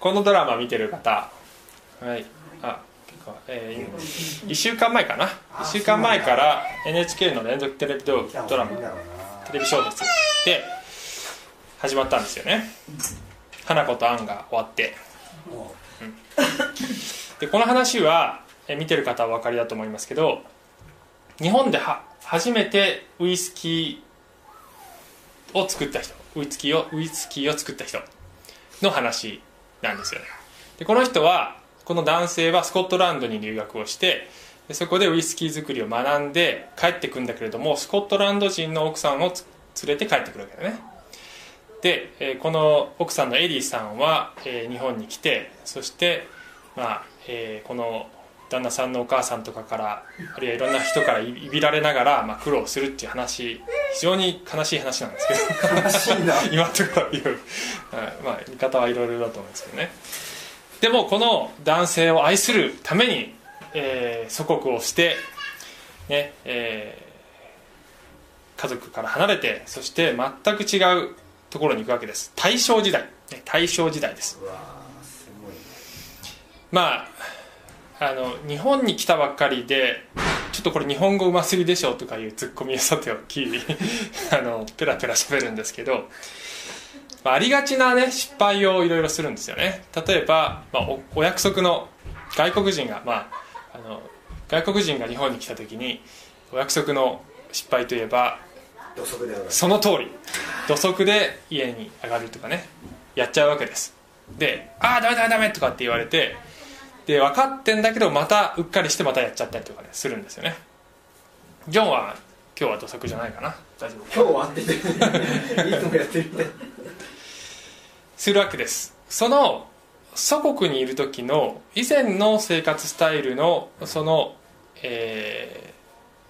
このドラマ見てる方。はい。あ、えー、1週間前かな？1週間前から NHK の連続テレビドラマテレビ小説で始まったんですよね。花子とアンが終わって、うん。でこの話はえ見てる方はお分かりだと思いますけど日本では初めてウイスキーを作った人ウイスキーをウイスキーを作った人の話なんですよね。でこの人はこの男性はスコットランドに留学をしてでそこでウイスキー作りを学んで帰ってくんだけれどもスコットランド人の奥さんを連れて帰ってくるわけだね。で、えーこの奥さんのエリーさんは、えー日本に来てそして、まあえーこの旦那さんのお母さんとかからあるいはいろんな人からいいびられながら、まあ、苦労するっていう話非常に悲しい話なんですけど。悲しいんだ 今のところ言う、はい。まあ見方はいろいろだと思うんですけどね。でもこの男性を愛するために、えー祖国を捨て、ねえー家族から離れてそして全く違うところに行くわけです。大正時代。ね大正時代です。まああの日本に来たばっかりでちょっとこれ日本語うますぎでしょとかいうツッコミをさておき あのペラペラ喋るんですけど、まあ、ありがちなね失敗をいろいろするんですよね。例えば、まあ、おお約束の外国人が、まあ、あの外国人が日本に来た時にお約束の失敗といえばその通り土足で家に上がるとかねやっちゃうわけです。で「ああダメダメダメ」とかって言われてで分かってんだけどまたうっかりしてまたやっちゃったりとかねするんですよね。ジョンは今日は土足じゃないかな。大丈夫。今日はって言っていつもやってるみたいするわけです。その祖国にいる時の以前の生活スタイルのその、えー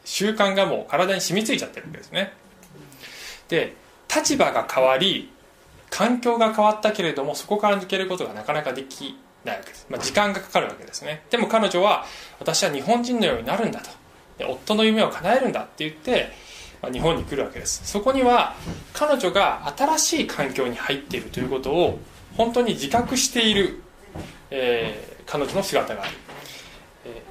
習慣がもう体に染みついちゃってるわけですね。で立場が変わり環境が変わったけれどもそこから抜けることがなかなかできないわけです、まあ、時間がかかるわけですね。でも彼女は私は日本人のようになるんだと。で夫の夢を叶えるんだって言って、まあ日本に来るわけです。そこには彼女が新しい環境に入っているということを本当に自覚している、えー彼女の姿がある、え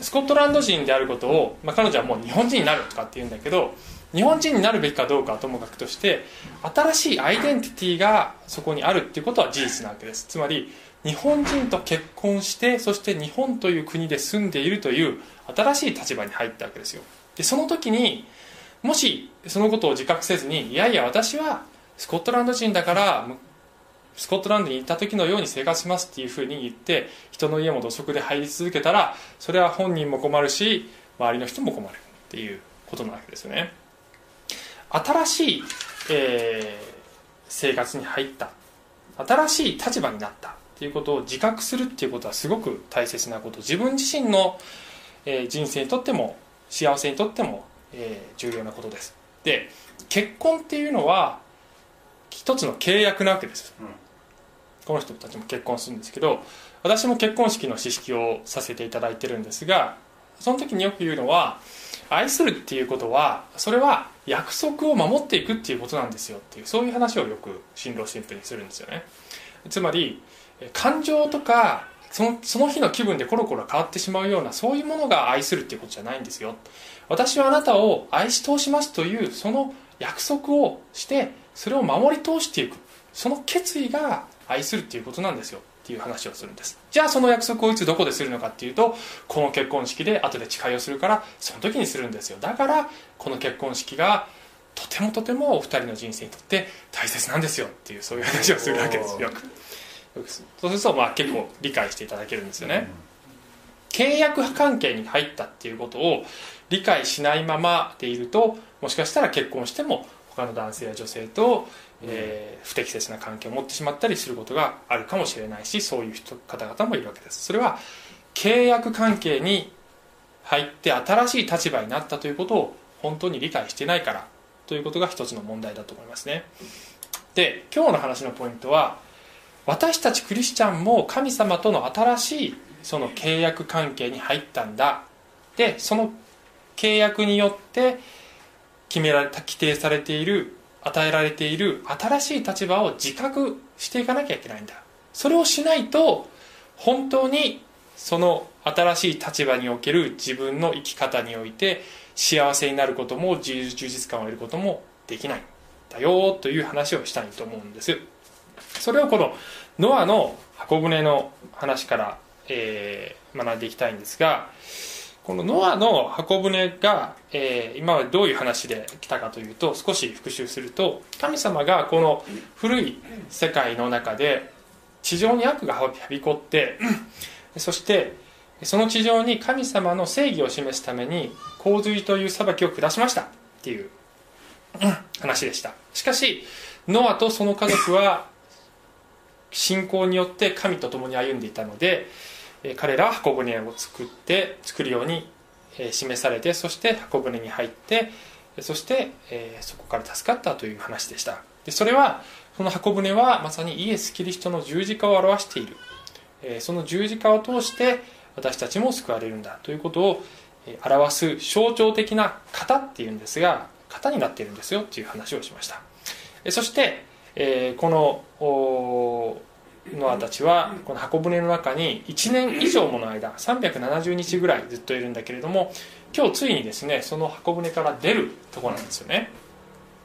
ースコットランド人であることを、まあ、彼女はもう日本人になるとかって言うんだけど日本人になるべきかどうかはともかくとして新しいアイデンティティがそこにあるっていうことは事実なわけです。つまり日本人と結婚してそして日本という国で住んでいるという新しい立場に入ったわけですよ。でその時にもしそのことを自覚せずにいやいや私はスコットランド人だからスコットランドに行った時のように生活しますっていうふうに言って人の家も土足で入り続けたらそれは本人も困るし周りの人も困るっていうことなわけですよね。新しい、えー生活に入った。新しい立場になった。っていうことを自覚するっていうことはすごく大切なこと。自分自身の、えー人生にとっても幸せにとっても、えー重要なことです。で結婚っていうのは一つの契約なわけです、うん。この人たちも結婚するんですけど私も結婚式の知識をさせていただいてるんですがその時によく言うのは愛するっていうことはそれは約束を守っていくっていうことなんですよっていうそういう話をよく新郎新婦にするんですよね。つまりえ感情とかそのその日の気分でコロコロ変わってしまうようなそういうものが愛するっていうことじゃないんですよ。私はあなたを愛し通しますというその約束をしてそれを守り通していく。その決意が愛するっていうことなんですよ。っていう話をするんです。じゃあその約束をいつどこでするのかっていうとこの結婚式で後で誓いをするからその時にするんですよ。だからこの結婚式がとてもとてもお二人の人生にとって大切なんですよ。っていうそういう話をするわけですよ。くそうするとまあ結構理解していただけるんですよね、契約関係に入ったっていうことを理解しないままでいるともしかしたら結婚しても他の男性や女性と、えー不適切な関係を持ってしまったりすることがあるかもしれないしそういう人方々もいるわけです。それは契約関係に入って新しい立場になったということを本当に理解してないからということが一つの問題だと思いますね。で今日の話のポイントは私たちクリスチャンも神様との新しいその契約関係に入ったんだ。でその契約によって決められた規定されている与えられている新しい立場を自覚していかなきゃいけないんだ。それをしないと本当にその新しい立場における自分の生き方において幸せになることも充実感を得ることもできない。んだよという話をしたいと思うんです。それをこのノアの箱舟の話から、えー、学んでいきたいんですがこのノアの箱舟が、えー、今までどういう話で来たかというと少し復習すると神様がこの古い世界の中で地上に悪がはびこってそしてその地上に神様の正義を示すために洪水という裁きを下しましたっていう話でした。しかしノアとその家族は信仰によって神と共に歩んでいたので彼らは箱舟を作って作るように示されてそして箱舟に入ってそして、そこから助かったという話でした。でそれはその箱舟はまさにイエス・キリストの十字架を表している、その十字架を通して私たちも救われるんだということを表す象徴的な型っていうんですが型になっているんですよという話をしました。そして、えこのノアたちはこの箱舟の中に1年以上もの間370日ぐらいずっといるんだけれども今日ついにですねその箱舟から出るとこなんですよね。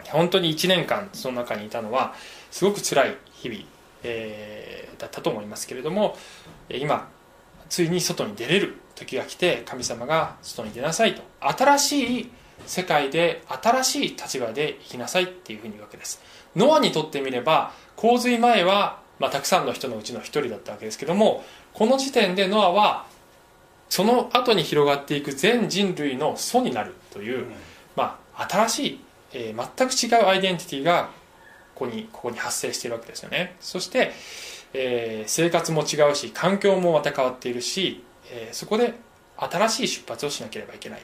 本当に1年間その中にいたのはすごく辛い日々、えー、だったと思いますけれども今ついに外に出れる時が来て神様が外に出なさいと。新しい世界で新しい立場で生きなさいっていうふうに言うわけです。ノアにとってみれば洪水前はまあ、たくさんの人のうちの一人だったわけですけどもこの時点でノアはその後に広がっていく全人類の祖になるという、まあ、新しい、えー、全く違うアイデンティティがここにここに発生しているわけですよね。そして、えー、生活も違うし環境もまた変わっているし、えー、そこで新しい出発をしなければいけない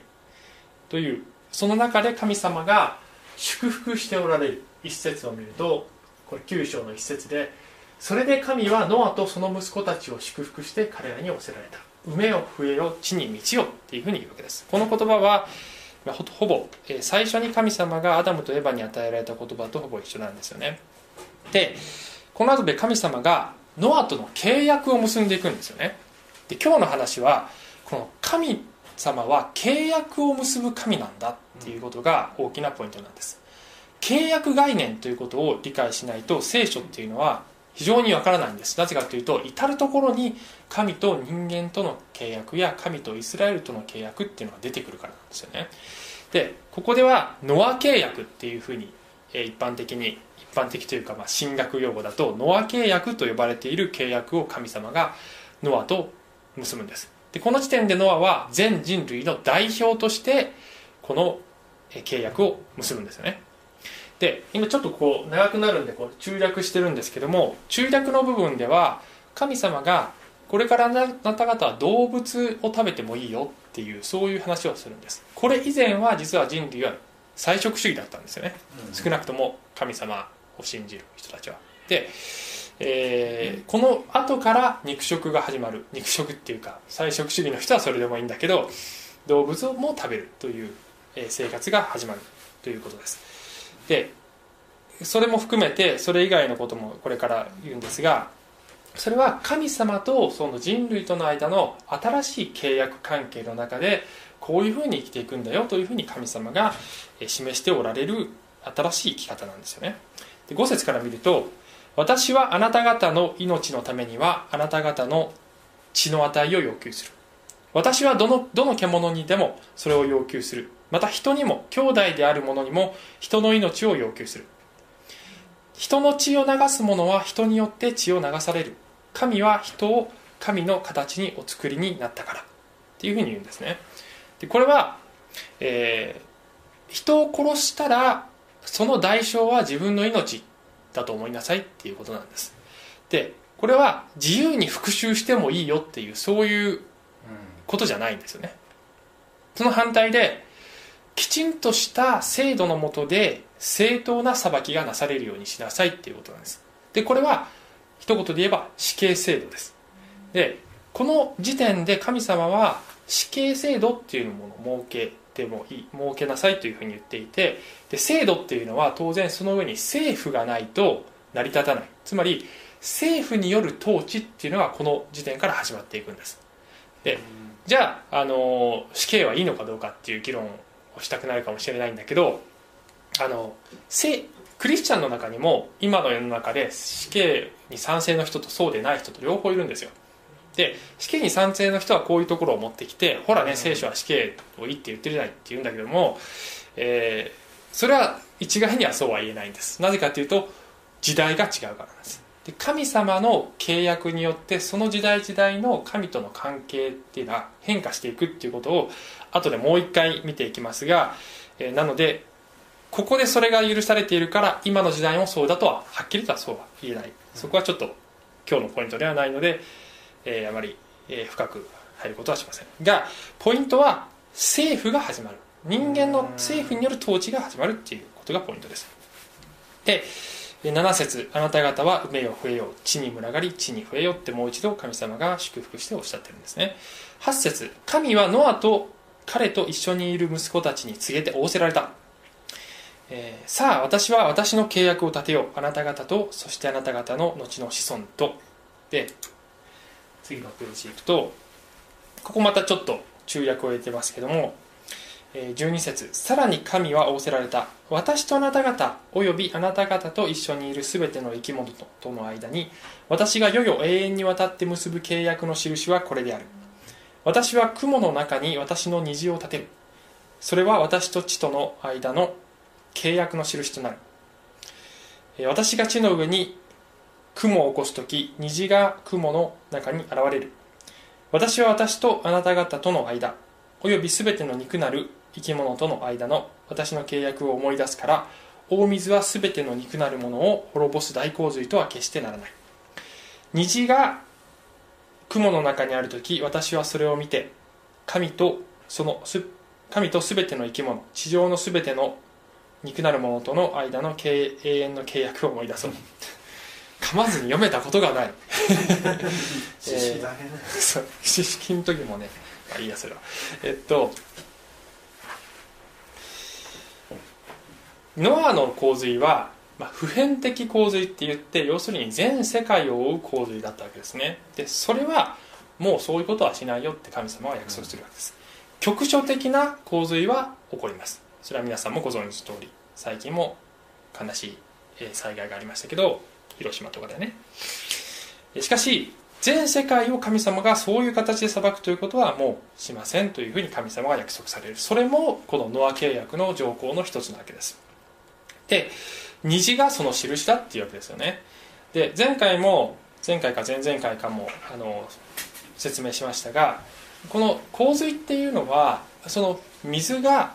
というその中で神様が祝福しておられる。一節を見るとこれ9章の一節でそれで神はノアとその息子たちを祝福して彼らに仰せられた。梅を増えよ地に道よっていうふうに言うわけです。この言葉はほぼ最初に神様がアダムとエヴァに与えられた言葉とほぼ一緒なんですよね。でこの後で神様がノアとの契約を結んでいくんですよね。で今日の話はこの神様は契約を結ぶ神なんだっていうことが大きなポイントなんです。契約概念ということを理解しないと聖書っていうのは非常にわからないんです。なぜかというと至る所に神と人間との契約や神とイスラエルとの契約っていうのが出てくるからなんですよね。でここではノア契約っていうふうに一般的に一般的というか、まあ、神学用語だとノア契約と呼ばれている契約を神様がノアと結ぶんです。でこの時点でノアは全人類の代表としてこの契約を結ぶんですよね。で今ちょっとこう長くなるんでこう中略してるんですけども中略の部分では神様がこれからあなた方は動物を食べてもいいよっていうそういう話をするんです。これ以前は実は人類は菜食主義だったんですよね、うん、少なくとも神様を信じる人たちは。で、えー、この後から肉食が始まる。肉食っていうか菜食主義の人はそれでもいいんだけど動物も食べるという生活が始まるということですでそれも含めてそれ以外のこともこれから言うんですがそれは神様とその人類との間の新しい契約関係の中でこういうふうに生きていくんだよというふうに神様が示しておられる新しい生き方なんですよね。で5節から見ると私はあなた方の命のためにはあなた方の血の値を要求する。私はどのどの獣にでもそれを要求する。また人にも兄弟である者にも人の命を要求する。人の血を流す者は人によって血を流される。神は人を神の形にお作りになったから。っていうふうに言うんですね。でこれは、えー、人を殺したらその代償は自分の命だと思いなさい。っていうことなんです。でこれは自由に復讐してもいいよっていうそういうことじゃないんですよね。その反対できちんとした制度のもとで正当な裁きがなされるようにしなさいっていうことなんです。でこれは一言で言えば死刑制度です。でこの時点で神様は死刑制度っていうものを設けてもいい設けなさいというふうに言っていてで制度っていうのは当然その上に政府がないと成り立たない。つまり政府による統治っていうのがこの時点から始まっていくんです。でじゃあ、あの死刑はいいのかどうかっていう議論をしたくなるかもしれないんだけどあのクリスチャンの中にも今の世の中で死刑に賛成の人とそうでない人と両方いるんですよ。で死刑に賛成の人はこういうところを持ってきてほらね聖書は死刑をいいって言ってるじゃないって言うんだけども、えー、それは一概にはそうは言えないんです。なぜかというと時代が違うからなんです。で神様の契約によってその時代時代の神との関係っていうのは変化していくっていうことを後でもう一回見ていきますが、えー、なのでここでそれが許されているから今の時代もそうだとははっきりとはそうは言えない。そこはちょっと今日のポイントではないので、えー、あまり、えー、深く入ることはしません。がポイントは政府が始まる。人間の政府による統治が始まるっていうことがポイントです。で7節あなた方は埋めよ増えよ地に群がり地に増えよってもう一度神様が祝福しておっしゃってるんですね。8節神はノアと彼と一緒にいる息子たちに告げて仰せられた、えー、さあ私は私の契約を立てよう。あなた方とそしてあなた方の後の子孫と。で次のページいくとここまたちょっと中略を入れてますけども12節。さらに神は仰せられた。私とあなた方およびあなた方と一緒にいるすべての生き物との間に私が世々永遠にわたって結ぶ契約の印はこれである。私は雲の中に私の虹を立てる。それは私と地との間の契約の印となる。私が地の上に雲を起こす時虹が雲の中に現れる。私は私とあなた方との間およびすべての肉なる生き物との間の私の契約を思い出すから大水は全ての肉なるものを滅ぼす大洪水とは決してならない。虹が雲の中にある時私はそれを見て神とその神と全ての生き物地上の全ての肉なるものとの間の永遠の契約を思い出そう。噛まずに読めたことがない。知識の時もねまあいいやそれは。えっとノアの洪水は、まあ、普遍的洪水って言って要するに全世界を覆う洪水だったわけですね。でそれはもうそういうことはしないよって神様は約束するわけです、局所的な洪水は起こります。それは皆さんもご存知の通り。最近も悲しい災害がありましたけど広島とかでね。しかし全世界を神様がそういう形で裁くということはもうしませんというふうに神様が約束される。それもこのノア契約の条項の一つなわけです。で虹がその印だっていうわけですよね。で前回も前回か前々回かもあの説明しましたがこの洪水っていうのはその水が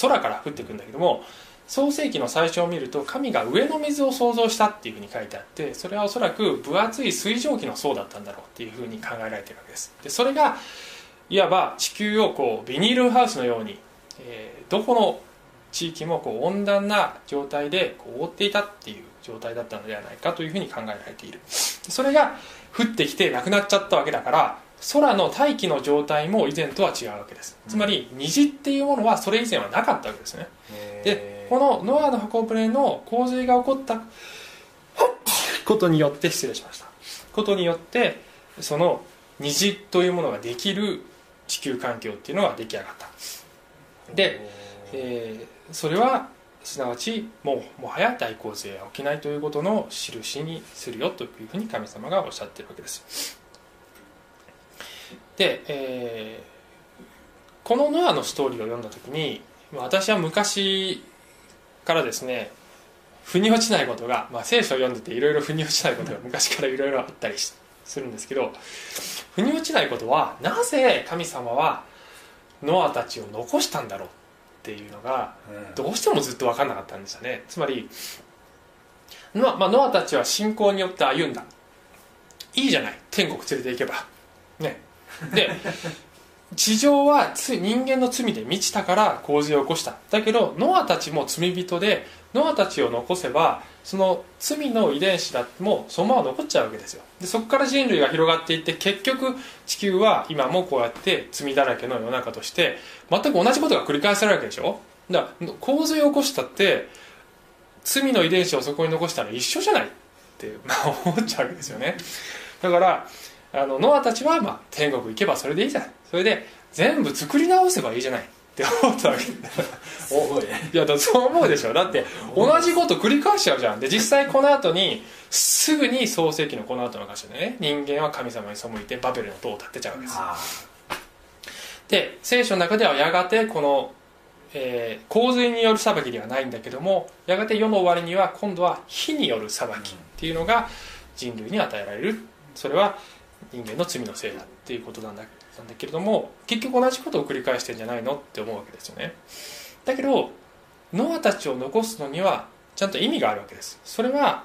空から降ってくるんだけども創世紀の最初を見ると神が上の水を創造したっていうふうに書いてあってそれはおそらく分厚い水蒸気の層だったんだろうっていうふうに考えられてるわけです。でそれがいわば地球をこうビニールハウスのように、えー、どこの地域もこう温暖な状態でこう覆っていたっていう状態だったのではないかというふうに考えられている。それが降ってきてなくなっちゃったわけだから空の大気の状態も以前とは違うわけです。つまり虹っていうものはそれ以前はなかったわけですね。でこのノアの箱舟の洪水が起こったことによって失礼しました。ことによってその虹というものができる地球環境っていうのが出来上がった。で、えー、それはすなわちもうもはや大洪水は起きないということの印にするよというふうに神様がおっしゃってるわけです。で、えー、このノアのストーリーを読んだ時に私は昔からですね腑に落ちないことが、まあ、聖書を読んでていろいろ腑に落ちないことが昔からいろいろあったりするんですけど腑に落ちないことはなぜ神様はノアたちを残したんだろうっていうのがどうしてもずっと分かんなかったんですよね。つまりノア,、まあ、ノアたちは信仰によって歩んだ。いいじゃない。天国連れて行けば。ね。で 地上は人間の罪で満ちたから洪水を起こした。だけどノアたちも罪人でノアたちを残せばその罪の遺伝子だもそのまま残っちゃうわけですよでそこから人類が広がっていって結局地球は今もこうやって罪だらけの世の中として全く同じことが繰り返されるわけでしょ？だから洪水を起こしたって罪の遺伝子をそこに残したら一緒じゃない？って、まあ、思っちゃうわけですよね。だからあのノアたちは、まあ、天国行けばそれでいいじゃない。それで全部作り直せばいいじゃない。って思ったわけ。いやだそう思うでしょ。だって同じこと繰り返しちゃうじゃん。で実際この後にすぐに創世記のこの後の箇所でね。人間は神様に背いてバベルの塔を建てちゃうわけです。あ。で聖書の中ではやがてこの、えー洪水による裁きではないんだけどもやがて世の終わりには今度は火による裁きっていうのが人類に与えられる。それは人間の罪のせいだっていうことなんだなんだけれども結局同じことを繰り返してんじゃないのって思うわけですよね。だけどノアたちを残すのにはちゃんと意味があるわけです。それは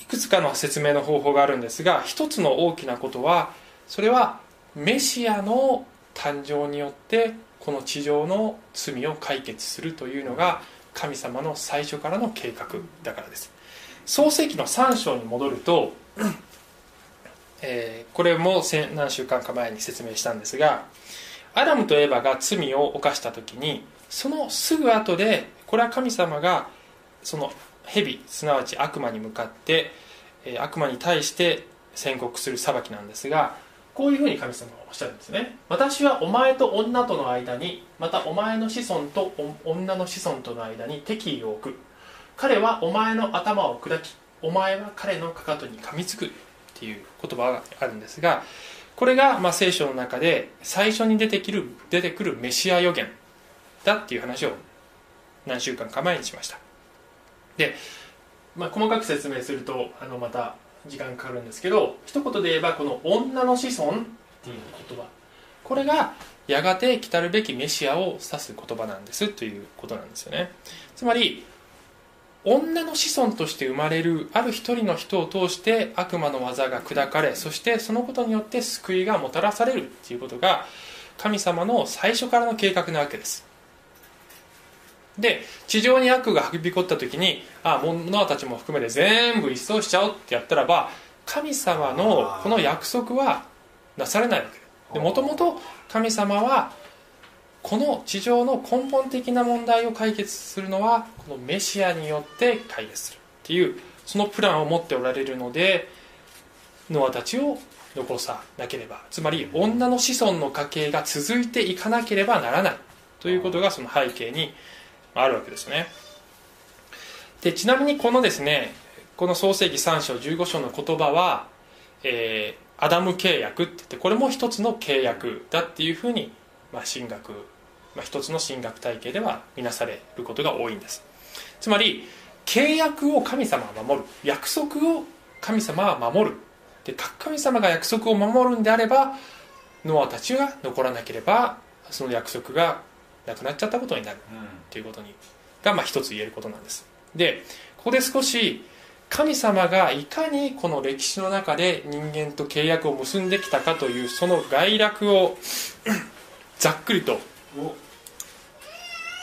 いくつかの説明の方法があるんですが一つの大きなことはそれはメシアの誕生によってこの地上の罪を解決するというのが神様の最初からの計画だからです。創世記の3章に戻ると、えーこれも何週間か前に説明したんですがアダムとエバが罪を犯した時にそのすぐ後でこれは神様がその蛇すなわち悪魔に向かって、え悪魔に対して宣告する裁きなんですがこういうふうに神様はおっしゃるんですね。私はお前と女との間にまたお前の子孫と女の子孫との間に敵意を置く。彼はお前の頭を砕きお前は彼のかかとに噛みつく。っていう言葉があるんですがこれがまあ聖書の中で最初に出てくる出てくるメシア予言だっていう話を何週間か前にしました。で、まあ、細かく説明するとあのまた時間かかるんですけど一言で言えばこの女の子孫っていう言葉。これがやがて来たるべきメシアを指す言葉なんですということなんですよね。つまり女の子孫として生まれるある一人の人を通して悪魔の技が砕かれそしてそのことによって救いがもたらされるっていうことが神様の最初からの計画なわけです。で地上に悪がはびこった時にあもうノアたちも含めて全部一掃しちゃおうってやったらば神様のこの約束はなされないわけ。でもともと神様はこの地上の根本的な問題を解決するのはこのメシアによって解決するっていうそのプランを持っておられるのでノアたちを残さなければ。つまり女の子孫の家系が続いていかなければならない。ということがその背景にあるわけですね。でちなみにこのですねこの創世紀3章15章の言葉は、えーアダム契約って言ってこれも一つの契約だっていうふうに、まあ、神学、まあ、一つの神学体系では見なされることが多いんです。つまり契約を神様は守る。約束を神様は守る。で神様が約束を守るんであればノアたちが残らなければその約束がなくなっちゃったことになる。っていうことにがまあ一つ言えることなんです。でここで少し神様がいかにこの歴史の中で人間と契約を結んできたかというその概略をざっくりと。お。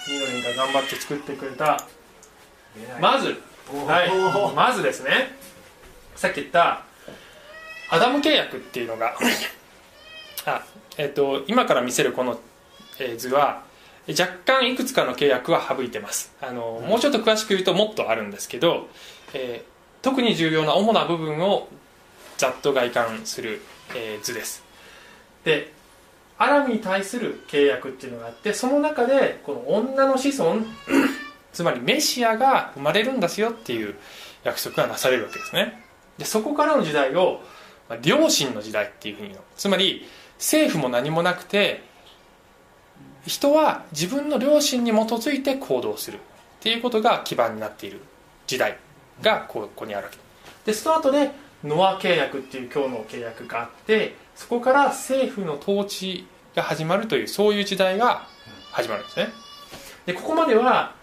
みのりんが頑張って作ってくれた。まず。おはい、まずですね。さっき言ったアダム契約っていうのが。あ、えっと今から見せるこのえー図は若干いくつかの契約は省いてます。あの、もうちょっと詳しく言うともっとあるんですけど、えー特に重要な主な部分をざっと外観する、えー図です。でアラムに対する契約っていうのがあってその中でこの女の子孫 つまりメシアが生まれるんですよっていう約束がなされるわけですね。でそこからの時代をまあ良心の時代っていうふうに言うの。つまり政府も何もなくて人は自分の良心に基づいて行動する。っていうことが基盤になっている時代がここにあるわけ。でその後でノア契約っていう今日の契約があってそこから政府の統治が始まるというそういう時代が始まるんですね。でここまでは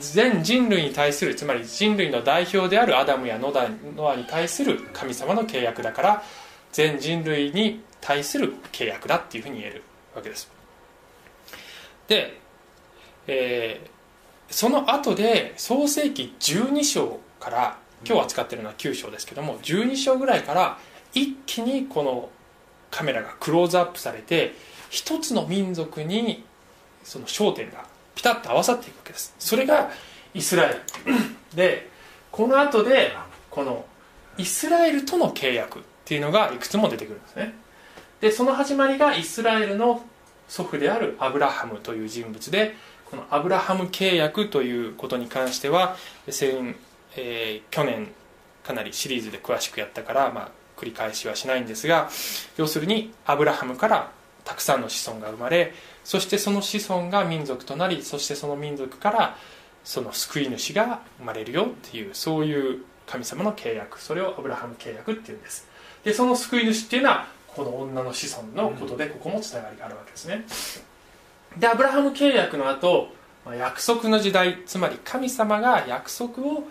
全人類に対するつまり人類の代表であるアダムやノダノアに対する神様の契約だから全人類に対する契約だっていうふうに言えるわけです。で、えーその後で創世紀12章から今日扱ってるのは9章ですけども12章ぐらいから一気にこのカメラがクローズアップされて一つの民族にその焦点がピタッと合わさっていくわけです。それがイスラエル。でこの後でこのイスラエルとの契約っていうのがいくつも出てくるんですね。でその始まりがイスラエルの祖父であるアブラハムという人物でこのアブラハム契約ということに関しては先、えー去年かなりシリーズで詳しくやったから、まあ、繰り返しはしないんですが要するにアブラハムからたくさんの子孫が生まれそしてその子孫が民族となりそしてその民族からその救い主が生まれるよっていうそういう神様の契約それをアブラハム契約っていうんです。でその救い主っていうのはこの女の子孫のことでここもつながりがあるわけですね。でアブラハム契約の後ま約束の時代つまり神様が約束を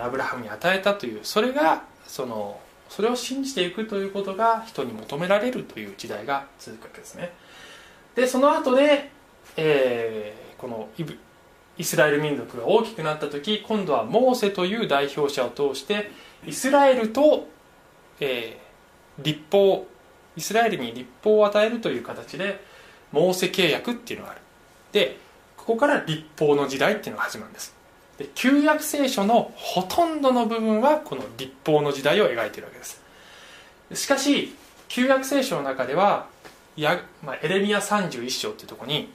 アブラハムに与えたというそれがそのそれを信じていくということが人に求められるという時代が続くわけですね。でその後で、えーこのイブイスラエル民族が大きくなった時今度はモーセという代表者を通してイスラエルと、えー立法イスラエルに立法を与えるという形でモーセ契約っていうのがある。でここから立法の時代っていうのが始まるんです。で旧約聖書のほとんどの部分はこの立法の時代を描いているわけです。しかし旧約聖書の中ではや、まあ、エレミア31章っていうところに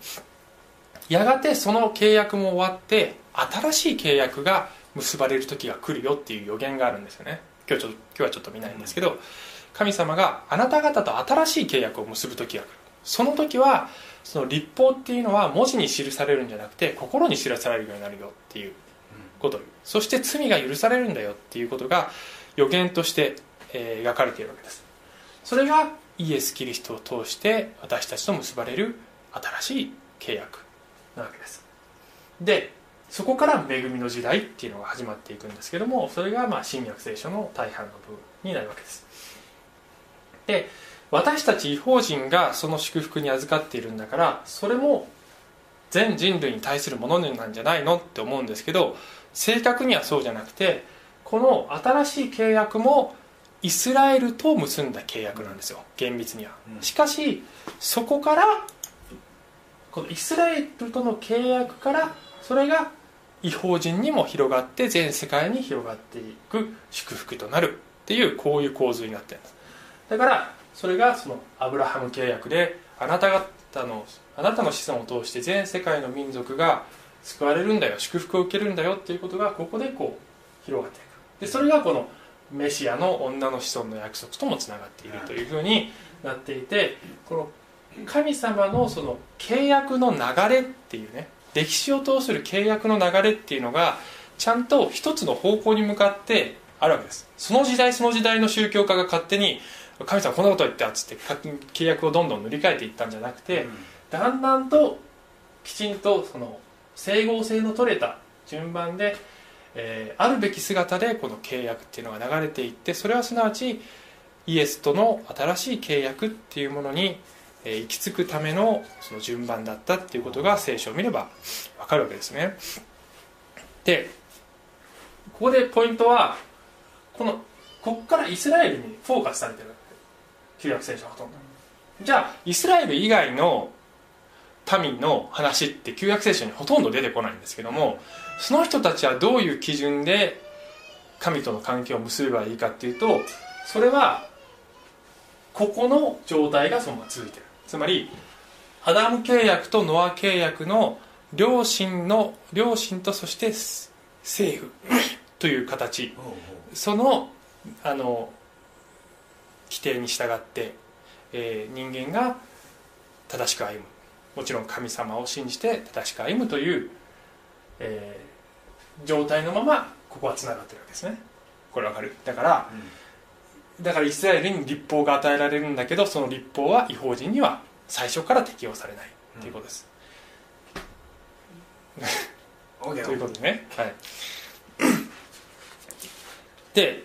やがてその契約も終わって新しい契約が結ばれる時が来るよっていう予言があるんですよね。今日ちょ今日はちょっと見ないんですけど神様があなた方と新しい契約を結ぶ時が来る。その時はその立法っていうのは文字に記されるんじゃなくて心に知らされるようになるよっていうこと。そして罪が許されるんだよっていうことが予言として、え描かれているわけです。それがイエス・キリストを通して私たちと結ばれる新しい契約なわけです。でそこから恵みの時代っていうのが始まっていくんですけどもそれがまあ新約聖書の大半の部分になるわけです。で私たち違法人がその祝福に預かっているんだからそれも全人類に対するものなんじゃないのって思うんですけど正確にはそうじゃなくてこの新しい契約もイスラエルと結んだ契約なんですよ。厳密には。うん。しかしそこからこのイスラエルとの契約からそれが違法人にも広がって全世界に広がっていく祝福となるっていうこういう構図になってるんです。だからそれがそのアブラハム契約であなた方のあなたの子孫を通して全世界の民族が救われるんだよ祝福を受けるんだよっていうことがここでこう広がっていく。でそれがこのメシアの女の子孫の約束ともつながっているというふうになっていてこの神様のその契約の流れっていうね歴史を通する契約の流れっていうのがちゃんと一つの方向に向かってあるわけです。その時代その時代の宗教家が勝手に「神様こんなこと言って」っつって契約をどんどん塗り替えていったんじゃなくて、だんだんときちんとその整合性の取れた順番で、えーあるべき姿でこの契約っていうのが流れていってそれはすなわちイエスとの新しい契約っていうものに、えー行き着くためのその順番だったっていうことが聖書を見ればわかるわけですね。でここでポイントはこのここからイスラエルにフォーカスされてる旧約聖書はほとんど。じゃあイスラエル以外の民の話って旧約聖書にほとんど出てこないんですけどもその人たちはどういう基準で神との関係を結べばいいかっていうとそれはここの状態がそのまま続いてる。つまりアダム契約とノア契約の両親の両親とそして政府という形。そのあの規定に従って、えー人間が正しく歩むもちろん神様を信じて正しく歩むという、えー状態のままここはつながってるわけですね。これわかる。だからだからイスラエルに立法が与えられるんだけどその立法は違法人には最初から適用されないということです、オッケー。ということでね、はい、で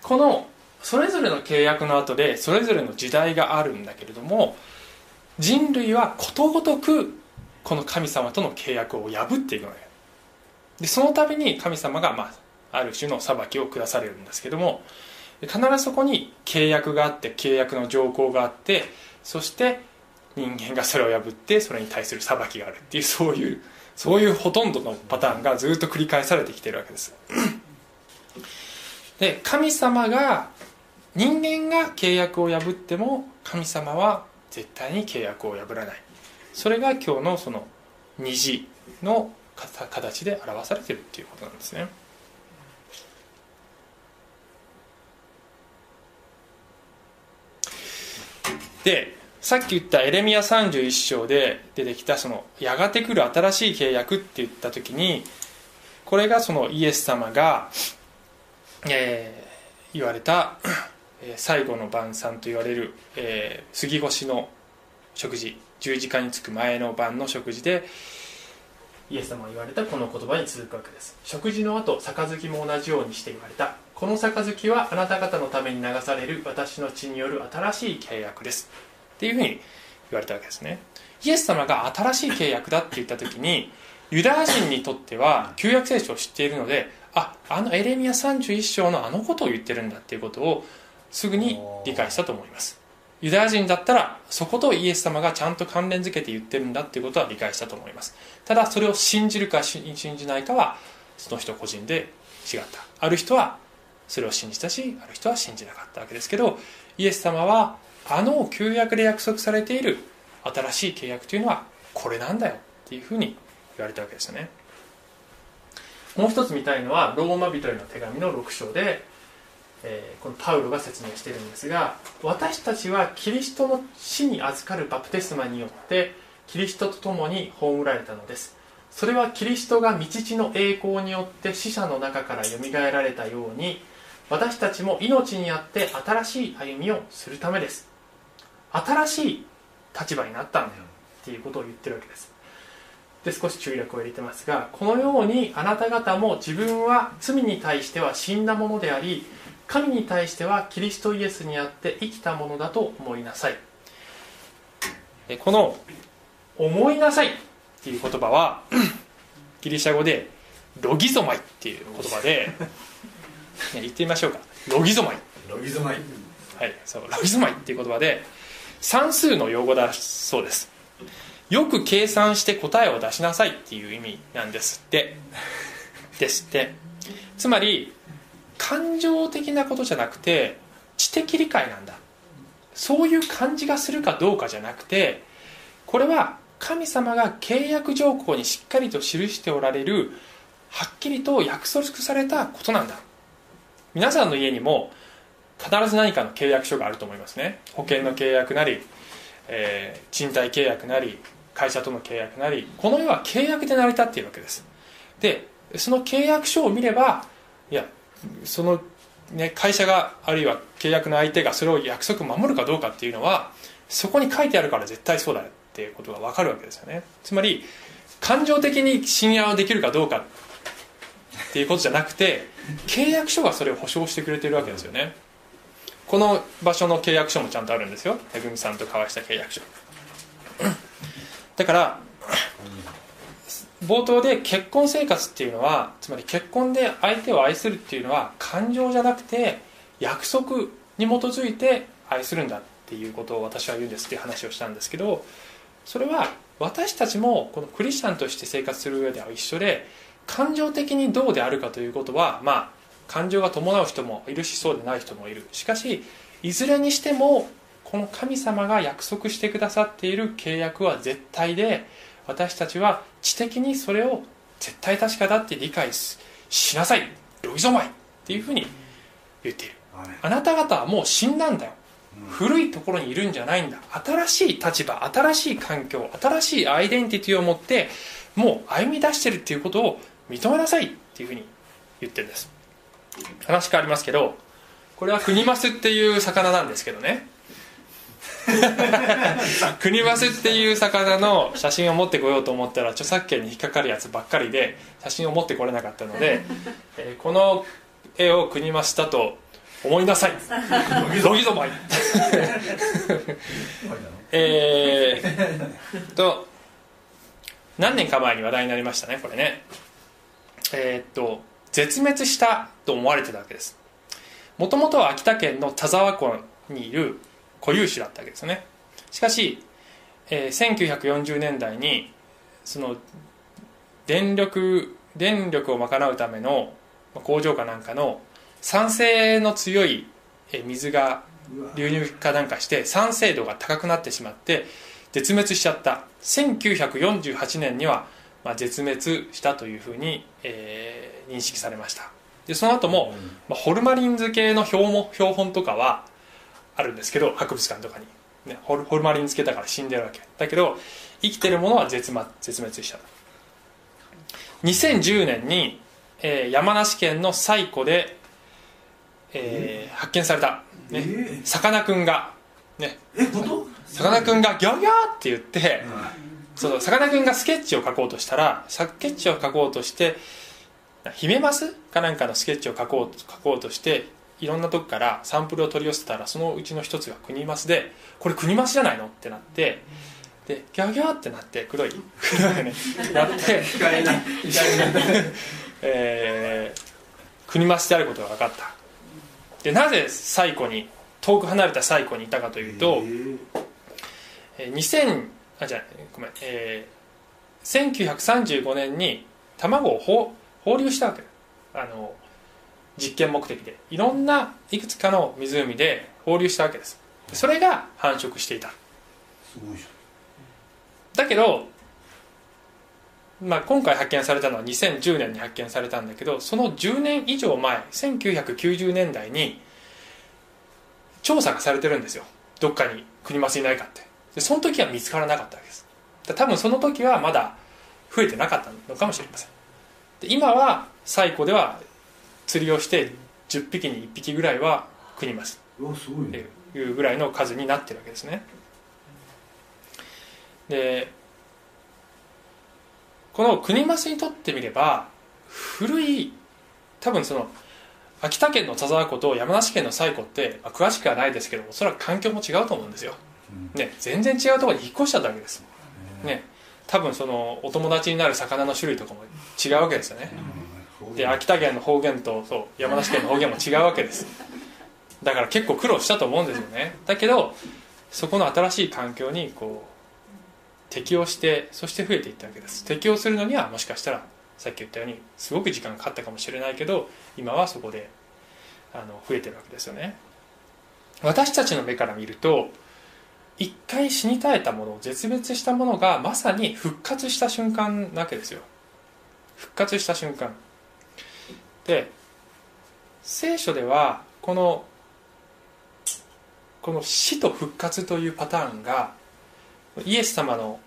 このそれぞれの契約の後でそれぞれの時代があるんだけれども人類はことごとくこの神様との契約を破っていくのよでその度に神様が、まあ、ある種の裁きを下されるんですけども必ずそこに契約があって契約の条項があってそして人間がそれを破ってそれに対する裁きがあるっていうそういうそういうほとんどのパターンがずっと繰り返されてきてるわけです。で神様が人間が契約を破っても神様は絶対に契約を破らない。それが今日のその虹の形で表されてるっていうことなんですね。でさっき言ったエレミア31章で出てきたそのやがて来る新しい契約って言った時にこれがそのイエス様が、えー、言われた最後の晩餐と言われる、えー、杉越しの食事十字架につく前の晩の食事でイエス様が言われたこの言葉に続くわけです。食事の後杯も同じようにして言われたこの杯はあなた方のために流される私の血による新しい契約ですっていうふうに言われたわけですねイエス様が新しい契約だって言った時にユダヤ人にとっては旧約聖書を知っているのでああのエレミア31章のあのことを言ってるんだっていうことをすぐに理解したと思います。ユダヤ人だったらそことイエス様がちゃんと関連づけて言ってるんだっていうことは理解したと思います。ただそれを信じるか信じないかはその人個人で違った。ある人はそれを信じたしある人は信じなかったわけですけどイエス様はあの旧約で約束されている新しい契約というのはこれなんだよっていうふうに言われたわけですよね。もう一つ見たいのはローマ人への手紙の6章でえ、このパウロが説明しているんですが私たちはキリストの死に預かるバプテスマによってキリストと共に葬られたのです。それはキリストが道地の栄光によって死者の中からよみがえられたように私たちも命にあって新しい歩みをするためです。新しい立場になったんだよ。っていうことを言ってるわけです。で少し注略を入れてますがこのようにあなた方も自分は罪に対しては死んだものであり神に対してはキリストイエスにあって生きたものだと思いなさい。この「思いなさい」っていう言葉は ギリシャ語で「ロギゾマイ」っていう言葉で 言ってみましょうか。ロギゾマイ。ロギゾマイ。はいそうロギゾマイっていう言葉で算数の用語だそうです。よく計算して答えを出しなさいっていう意味なんですって。ですって。つまり感情的なことじゃなくて知的理解なんだ。そういう感じがするかどうかじゃなくてこれは神様が契約条項にしっかりと記しておられるはっきりと約束されたことなんだ。皆さんの家にも必ず何かの契約書があると思いますね。保険の契約なり、えー、賃貸契約なり会社との契約なりこの世は契約で成り立っているわけです。でその契約書を見ればいやその、ね、会社があるいは契約の相手がそれを約束守るかどうかっていうのはそこに書いてあるから絶対そうだっていうことが分かるわけですよね。つまり感情的に信用できるかどうかっていうことじゃなくて契約書がそれを保証してくれてるわけですよね。この場所の契約書もちゃんとあるんですよ。めぐみさんと交わした契約書。だから冒頭で結婚生活っていうのはつまり結婚で相手を愛するっていうのは感情じゃなくて約束に基づいて愛するんだっていうことを私は言うんですっていう話をしたんですけどそれは私たちもこのクリスチャンとして生活する上では一緒で感情的にどうであるかということはまあ感情が伴う人もいるしそうでない人もいる。しかしいずれにしてもこの神様が約束してくださっている契約は絶対で私たちは知的にそれを絶対確かだって理解しなさい。ロイゾマイっていうふうに言っている。あなた方はもう死んだんだよ。古いところにいるんじゃないんだ。新しい立場新しい環境新しいアイデンティティを持ってもう歩み出してるっていうことを認めなさいっていうふうに言ってるんです。話変わりますけどこれはクニマスっていう魚なんですけどねクニマスっていう魚の写真を持ってこようと思ったら著作権に引っかかるやつばっかりで写真を持ってこれなかったので、えー、この絵をクニマスだと思いなさい。ロギゾマイえーと何年か前に話題になりましたねこれね。えー、っと絶滅したと思われてたわけです。もともとは秋田県の田沢湖にいる固有種だったわけですよね。しかし、えー、1940年代にその電力電力を賄うための工場かなんかの酸性の強いえ水が流入かなんかして酸性度が高くなってしまって絶滅しちゃった。1948年には、まあ、絶滅したというふうに、えー認識されました。でその後も、まあ、ホルマリン漬けの標も標本とかはあるんですけど博物館とかに、ね、ホルホルマリン漬けだから死んでるわけ。だけど生きてるものは絶滅絶滅した。2010年に、えー山梨県の西湖で、えー発見された、ねえ？さかなクンが。ね。え本当？さかなクンがギャーギャーって言ってそのさかなクンがスケッチを描こうとしたらスケッチを描こうとしてヒメマスかなんかのスケッチを描こう描こうとしていろんなとこからサンプルを取り寄せたらそのうちの一つがクニマスでこれクニマスじゃないの？ってなってでギャーギャーってなって黒い。黒いね。やって控えないえー、国増であることが分かった。でなぜ西湖に遠く離れた西湖にいたかというと、えー2000あじゃあごめん、えー1935年に卵を放放流したわけ。あの実験目的で。いろんないくつかの湖で放流したわけです。でそれが繁殖していた。すごいじだけど、まあ、今回発見されたのは2010年に発見されたんだけどその10年以上前1990年代に調査がされてるんですよ。どっかにクニマスいないかって。でその時は見つからなかったわけです。だ多分その時はまだ増えてなかったのかもしれません。で今は西湖では釣りをして10匹に1匹ぐらいはクニマスゃんうわすごいってねいうぐらいの数になってるわけですね。でこの国増にとってみれば古い多分その秋田県の田沢湖と山梨県の西湖って、まあ、詳しくはないですけどおそらく環境も違うと思うんですよ、ね、全然違うところに引っ越しちゃったわけです、ね、多分そのお友達になる魚の種類とかも違うわけですよねで秋田県の方言とそう山梨県の方言も違うわけです。だから結構苦労したと思うんですよね。だけどそこの新しい環境にこう適応してそして増えていったわけです。適応するのにはもしかしたらさっき言ったようにすごく時間がかかったかもしれないけど今はそこであの増えてるわけですよね。私たちの目から見ると一回死に絶えたもの絶滅したものがまさに復活した瞬間なわけですよ。復活した瞬間。で聖書ではこのこの死と復活というパターンがイエス様の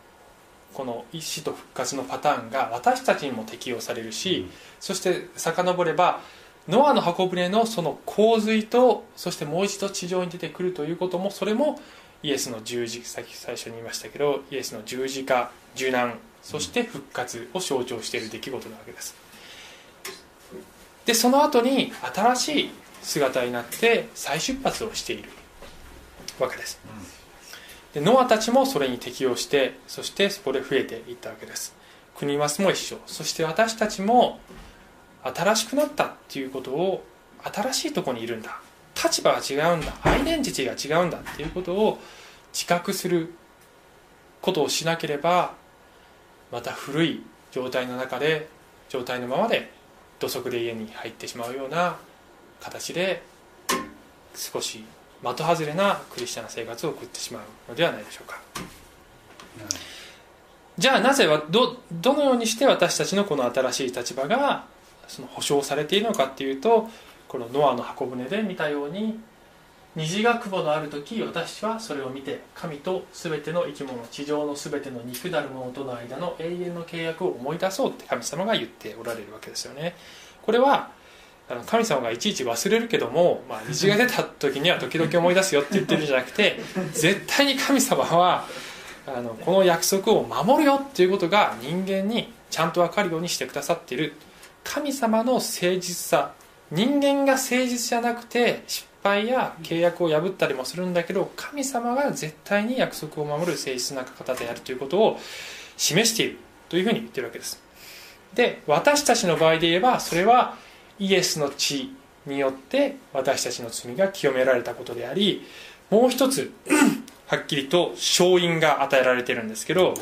この死と復活のパターンが私たちにも適用されるし、そして遡ればノアの箱舟のその洪水とそしてもう一度地上に出てくるということもそれもイエスの十字さっき最初に言いましたけどイエスの十字架受難そして復活を象徴している出来事なわけですでその後に新しい姿になって再出発をしているわけです。でノアたちもそれに適応してそしてそこで増えていったわけです。国マスも一緒。そして私たちも新しくなったっていうことを新しいところにいるんだ。立場が違うんだ。アイデンティティが違うんだ。っていうことを自覚することをしなければまた古い状態の中で状態のままで土足で家に入ってしまうような形で少し的外れなクリスチャンな生活を送ってしまうのではないでしょうか。じゃあなぜはどどのようにして私たちのこの新しい立場がその保証されているのかっていうとこのノアの箱舟で見たように虹が雲のある時私はそれを見て神と全ての生き物地上の全ての肉なるものとの間の永遠の契約を思い出そうって神様が言っておられるわけですよね。これはあの神様がいちいち忘れるけども、まあ、虹が出た時には時々思い出すよって言ってるんじゃなくて絶対に神様はあのこの約束を守るよっていうことが人間にちゃんと分かるようにしてくださっている。神様の誠実さ人間が誠実じゃなくて失敗や契約を破ったりもするんだけど神様が絶対に約束を守る誠実な方であるということを示しているというふうに言ってるわけです。で私たちの場合で言えばそれはイエスの血によって私たちの罪が清められたことでありもう一つ はっきりと勝因が与えられているんですけど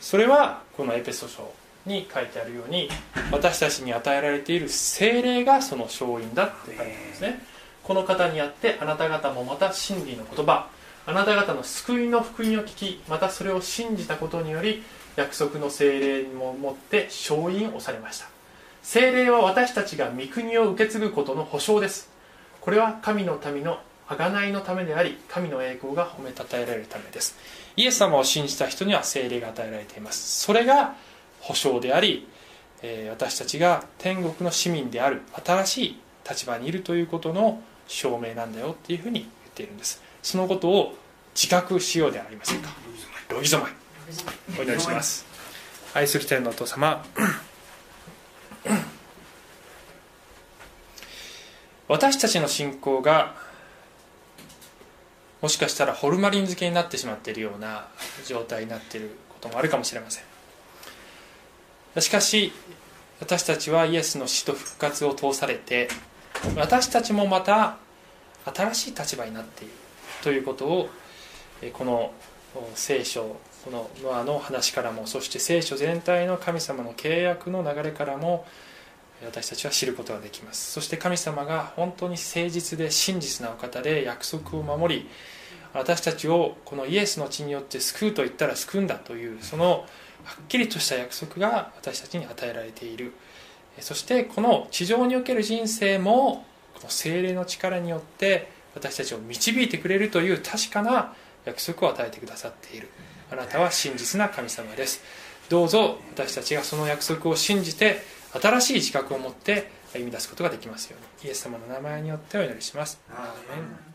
それはこのエペソ書に書いてあるように私たちに与えられている精霊がその勝因だって書いてあるんですね。この方にあってあなた方もまた真理の言葉あなた方の救いの福音を聞きまたそれを信じたことにより約束の精霊にももって勝因をされました。精霊は私たちが御国を受け継ぐことの保証です。これは神の民の贖いのためであり神の栄光が褒めたたえられるためです。イエス様を信じた人には精霊が与えられています。それが保証であり、え私たちが天国の市民である新しい立場にいるということの証明なんだよっていうふうに言っているんです。そのことを自覚しようではありませんか。ロギゾマイ。お祈りします。愛する天のお父様。私たちの信仰がもしかしたらホルマリン漬けになってしまっているような状態になっていることもあるかもしれません。しかし私たちはイエスの死と復活を通されて私たちもまた新しい立場になっているということをこの聖書このノアの話からもそして聖書全体の神様の契約の流れからも私たちは知ることができます。そして神様が本当に誠実で真実なお方で約束を守り私たちをこのイエスの血によって救うと言ったら救うんだというそのはっきりとした約束が私たちに与えられている。そしてこの地上における人生もこの精霊の力によって私たちを導いてくれるという確かな約束を与えてくださっている。あなたは真実な神様です。どうぞ私たちがその約束を信じて新しい自覚を持って歩み出すことができますように。イエス様の名前によってお祈りします。アーメン。